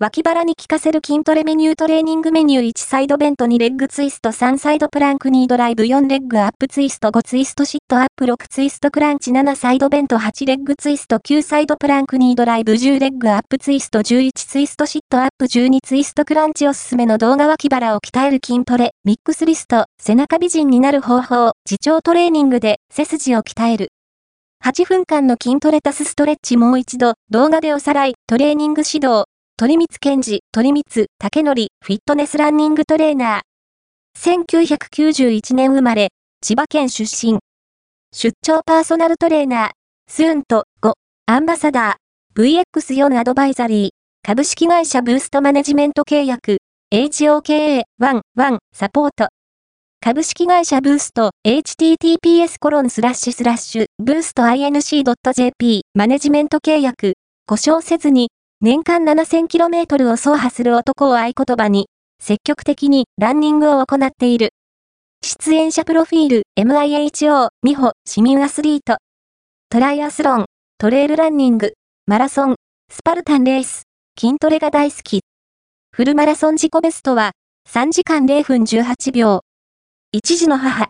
脇腹に効かせる筋トレメニュートレーニングメニュー1サイドベント2レッグツイスト3サイドプランク2ドライブ4レッグアップツイスト5ツイストシットアップ6ツイストクランチ7サイドベント8レッグツイスト9サイドプランク2ドライブ10レッグアップツイスト11ツイストシットアップ12ツイストクランチおすすめの動画脇腹を鍛える筋トレミックスリスト背中美人になる方法自重トレーニングで背筋を鍛える8分間の筋トレタスストレッチもう一度動画でおさらいトレーニング指導鳥光健治、鳥光、竹則、フィットネスランニングトレーナー。1991年生まれ、千葉県出身。出張パーソナルトレーナー、スーンと5、アンバサダー、VX4 アドバイザリー、株式会社ブーストマネジメント契約、HOKA11 サポート。株式会社ブースト、https コロンスラッシュスラッシュ、ブースト inc.jp、マネジメント契約、故障せずに、年間 7000km を走破する男を合言葉に、積極的にランニングを行っている。出演者プロフィール、MIHO、美穂、市民アスリート。トライアスロン、トレイルランニング、マラソン、スパルタンレース、筋トレが大好き。フルマラソン自己ベストは、3時間0分18秒。一児の母。